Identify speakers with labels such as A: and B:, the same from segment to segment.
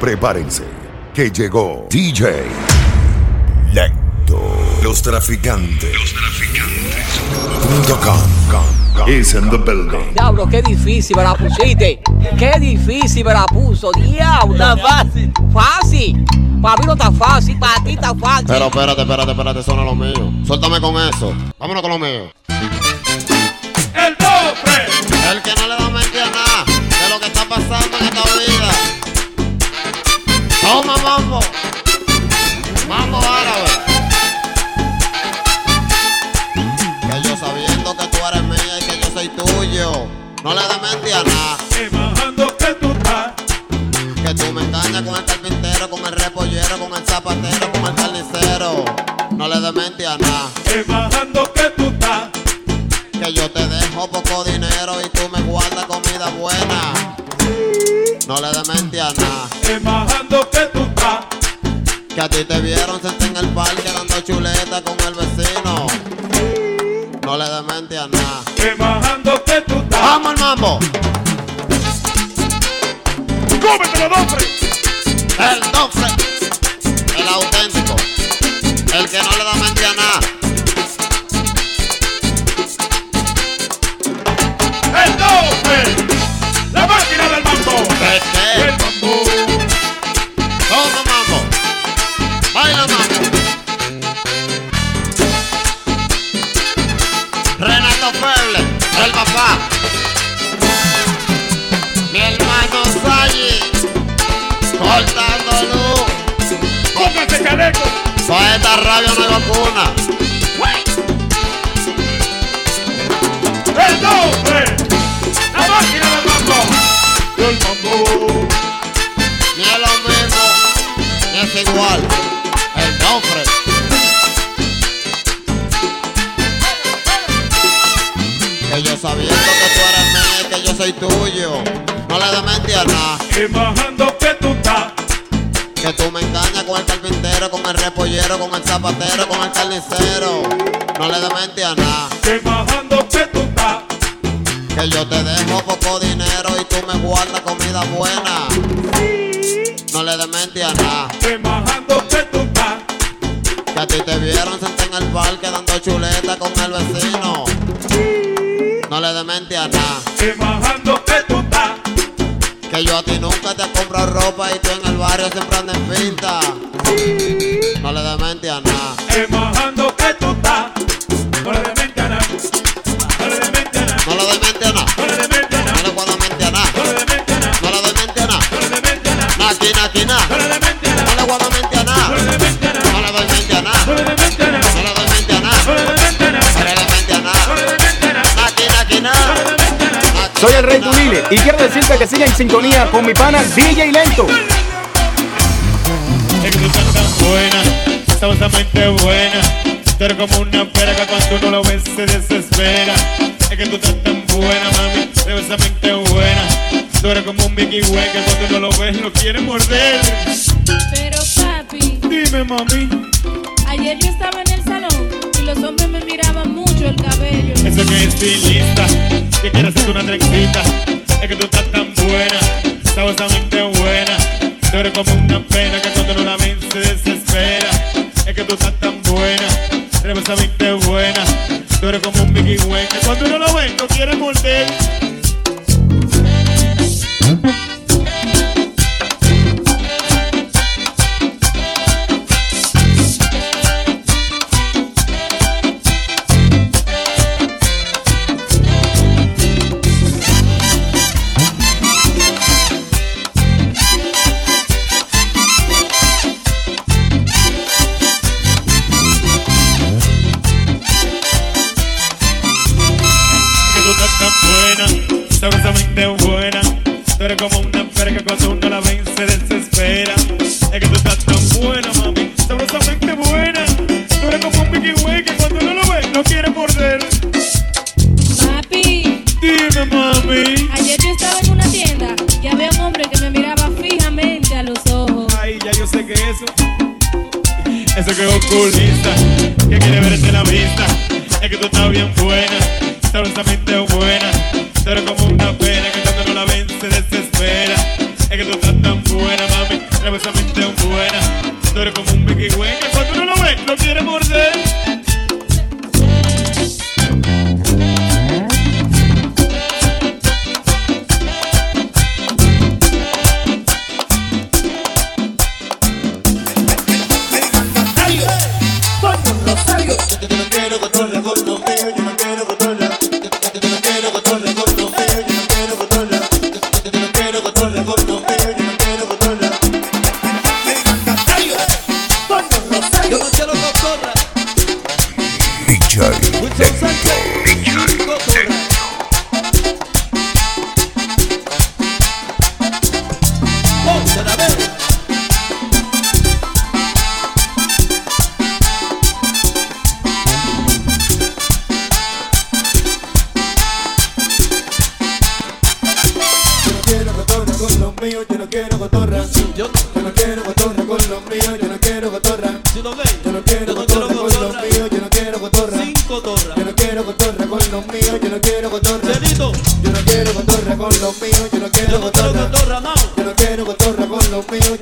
A: Prepárense, que llegó DJ Lento. Los traficantes. Los traficantes. Punto com. Is in the building.
B: Diablo, qué difícil me la pusiste. Qué difícil me la puso. Diablo.
C: Está fácil.
B: Fácil. Para mí no está fácil, para ti está fácil.
D: Pero espérate, espérate, espérate, eso no es lo mío. Suéltame con eso. Vámonos con lo mío.
C: El cofre.
D: El que no le da mente a nada de lo que está pasando en esta vida. Toma, mambo. Mambo árabe. Que yo sabiendo que tú eres mía y que yo soy tuyo. No le da mente a nada.
C: Bajando que tú estás.
D: Que tú me engañas con el carpintero, con el repollero, con el zapatero, con el carnicero. No le des mente a nada. Rabia no hay vacuna.
C: El cofre. La máquina del mambo. El mambo.
D: Ni es lo mismo, ni es igual. El cofre. Que yo sabiendo que tú eres mío y que yo soy tuyo. No le des mente a nada.
C: Bajando que tú estás.
D: Que tú me con el carpintero, con el repollero, con el zapatero, con el carnicero. No le des mente a nada.
C: Bajando que tú estás.
D: Que yo te dejo poco dinero y tú me guardas comida buena. No le des mente a nada.
C: Bajando que tú estás.
D: Que a ti te vieron sentar en el parque dando chuleta con el vecino. No le des mente a nada.
C: Bajando que tú estás.
D: Que yo a ti nunca te compro ropa y tú en el barrio siempre andas en pinta.
E: Soy el Rey Tunile y quiero decirte que siga en sintonía con mi pana DJ Lento.
F: Es que tú estás tan buena, sabrosamente buena. Tú eres como una pera que cuando uno lo ve se desespera. Es que tú estás tan buena, mami, sabrosamente buena. Tú eres como un Mickey Way que cuando uno lo ve lo quiere morder.
G: Pero papi,
F: Dime, mami,
G: ayer yo estaba en el salón y los hombres me miraban mucho el cabello.
F: eso que es estilista, que quiere hacerte una trencita. Es que tú estás tan buena, sabrosamente buena. Tú eres como una pena que cuando uno la ve se desespera. Es que tú estás tan buena, sabrosamente buena. Tú eres como un Mickey Way que cuando uno lo ve lo quiere morder. Buena, mami, sabrosamente buena. Tú eres como un Mickey Way que cuando uno lo ve no quiere morder.
G: Papi,
F: Dime, mami.
G: ayer yo estaba en una tienda y había un hombre que me miraba fijamente a los ojos.
F: Ay, ya yo sé que eso. Eso que es oculista, que quiere verte la vista. Es que tú estás bien buena, sabrosamente buena. Tú eres como una
H: Yo no quiero cotorra con los míos, yo no quiero cotorra.
B: Sin cotorra.
H: Yo no quiero cotorra con los míos, yo no quiero cotorra. Yo no quiero cotorra con los míos, yo no quiero cotorra. Yo no quiero cotorra, no. Yo no quiero
B: cotorra
H: con los míos.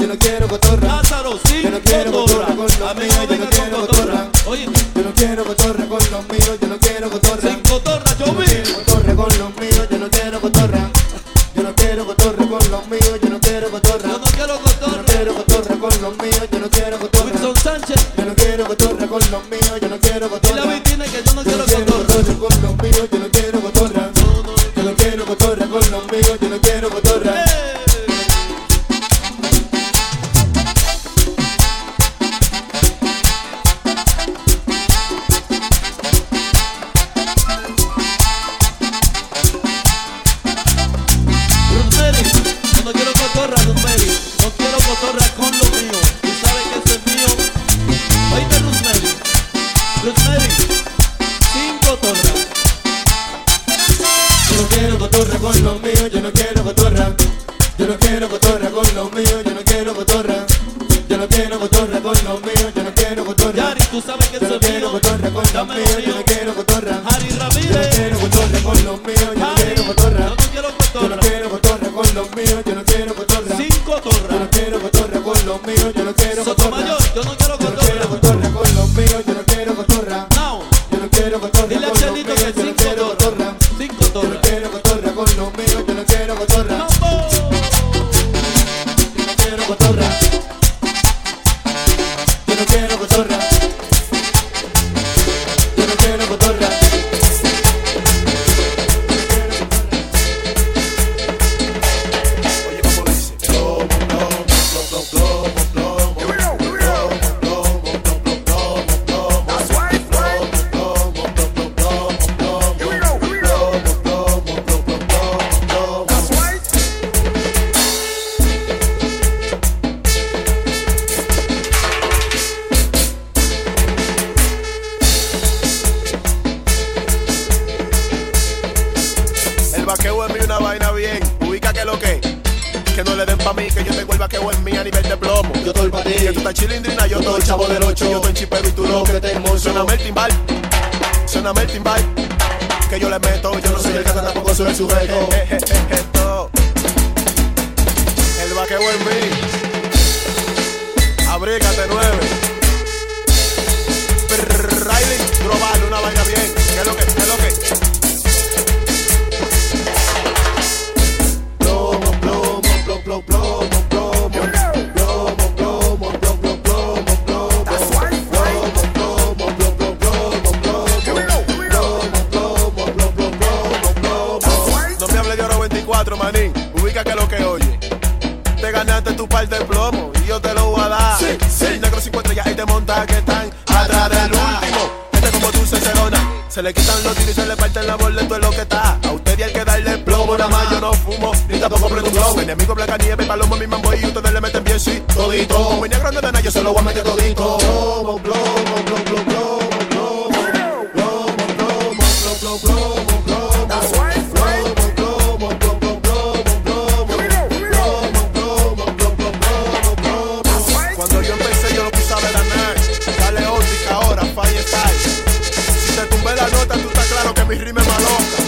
B: que yo te vuelva que
I: en mí a nivel de plomo.
H: Yo estoy para ti.
I: Que tú estás chilindrina, yo estoy chavo del 8. Yo estoy chipero y tú no,
H: que te hermoso.
I: Suéname el timbal, el. Que yo le meto, yo no soy el gata, tampoco soy el sujeto. Eh, eh, eh, el vaqueo en mí. Abrígate nueve. Riley, global, una vaina bien. ¿Qué lo que? ¿Qué es lo que? manín, ubica que lo que oye. Te ganaste tu parte de plomo y yo te lo voy a dar. Sí, sí. El negro 50 ya y te monta que están atrás del último. Este como tú se celona. Se le quitan los tiros y se le parten la boleta es lo que está. A usted y hay que darle plomo, nada más yo no fumo, ni tampoco prendo un globo. Enemigo blanca nieve, palomo, mi mambo y ustedes le meten bien, sí, todito. Mi negro no de nada, yo se lo voy a meter todito. lo que mi rime es
J: malota.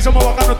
J: Isso eu vou colocar no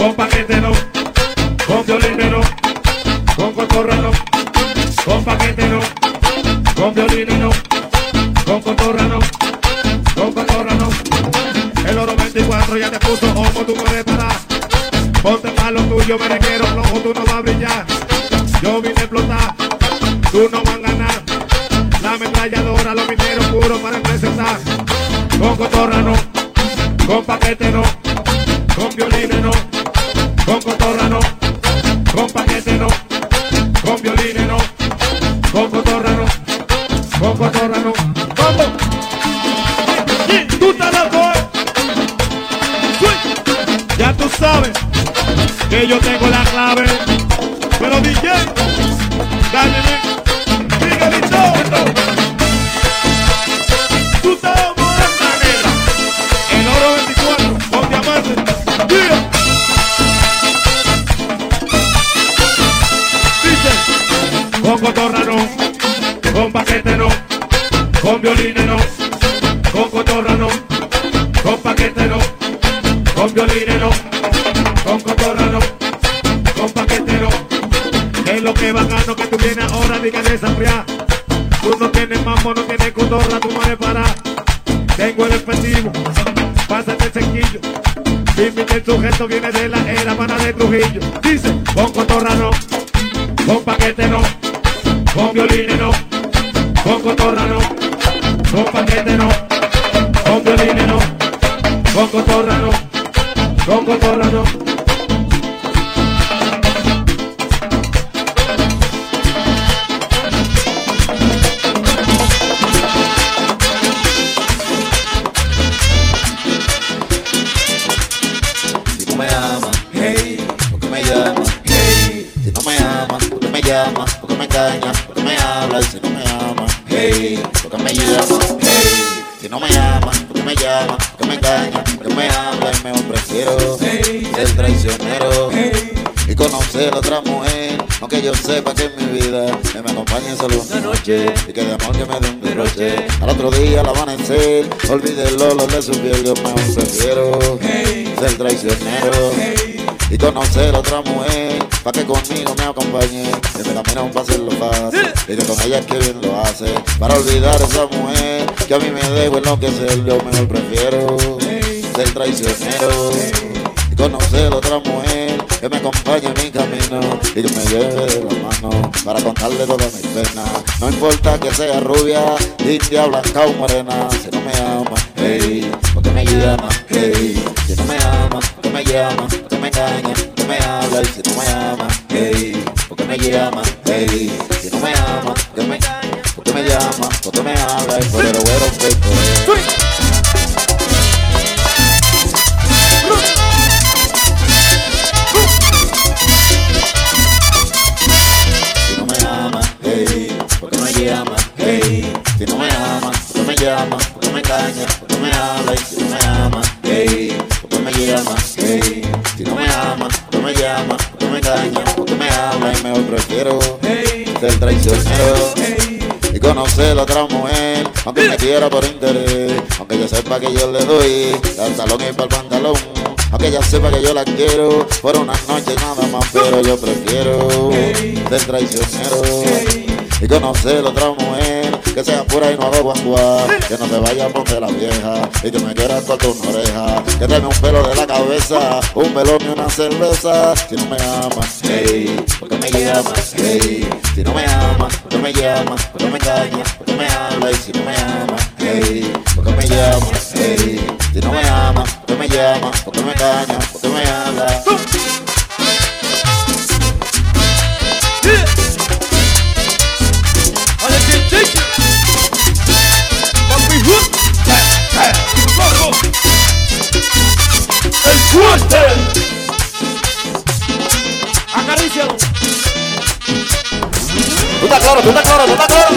J: con paquete no, con violín no,
F: con cotorrano, con paquete no, con violín no, con cotorrano, con cotorrano. El oro 24 ya te puso ojo, tú puedes parar. Ponte malo tuyo, merenguero, no, tú no vas a brillar. Yo vine a explotar, tú no vas a ganar. La ametralladora, los mineros puros para presentar. Con cotorrano, con paquete no. que yo tengo la clave. Pero DJ, dale, diga Miguelito. Tú sabes la negra. El oro 24 con diamantes. Yeah. Dice, con cotorra no, con paquete no, con violines no. Tú no tienes mambo, no tienes cotorra, tú no eres para. Tengo el expresivo, pásate el sequillo. Dime que el sujeto viene de la era pana de Trujillo. Dice, con cotorra no, con paquete no, con violín no, con cotorra no, con paquete no.
K: Otra mujer, aunque yo sepa que en mi vida que me acompañe solo una noche y que de amor que me dé un derroche. Al otro día al amanecer, olvide el olor de su piel, yo mejor prefiero ser traicionero y conocer otra mujer para que conmigo me acompañe que me camina un pase lo fácil y que con ella que bien lo hace para olvidar a esa mujer que a mí me debo enloquecer yo mejor prefiero ser traicionero y conocer otra mujer que me acompañe en mi camino y que me lleve de la mano para contarle todas mis penas. No importa que sea rubia, india, blanca o morena, si no me ama, hey, porque me llama, hey, si no me ama, porque me llama, porque me engaña, porque me habla y si no me ama, hey, porque me llama, hey, si no me ama, porque me engaña, porque me llama, porque me habla y por aunque me quiera por interés, aunque yo sepa que yo le doy al talón y para el pantalón. Aunque ella sepa que yo la quiero por una noche nada más, pero yo prefiero ser traicionero y conocer otra mujer que sea pura y no haga guaguá, que no se vaya poner la vieja y que me quiera cortar una oreja, que deme un pelo de la cabeza, un melón y una cerveza. Si no me amas, hey, porque me llamas, hey, si no me amas, porque me llamas, porque me engañas, porque me hablas. Y si no me amas, hey, porque me llamas, hey, si no me amas, porque me llamas, porque me engañas, porque me hablas.
B: Fuerte Acarícialo
K: ¿Tú estás claro? ¿Tú estás claro? ¿Tú estás claro?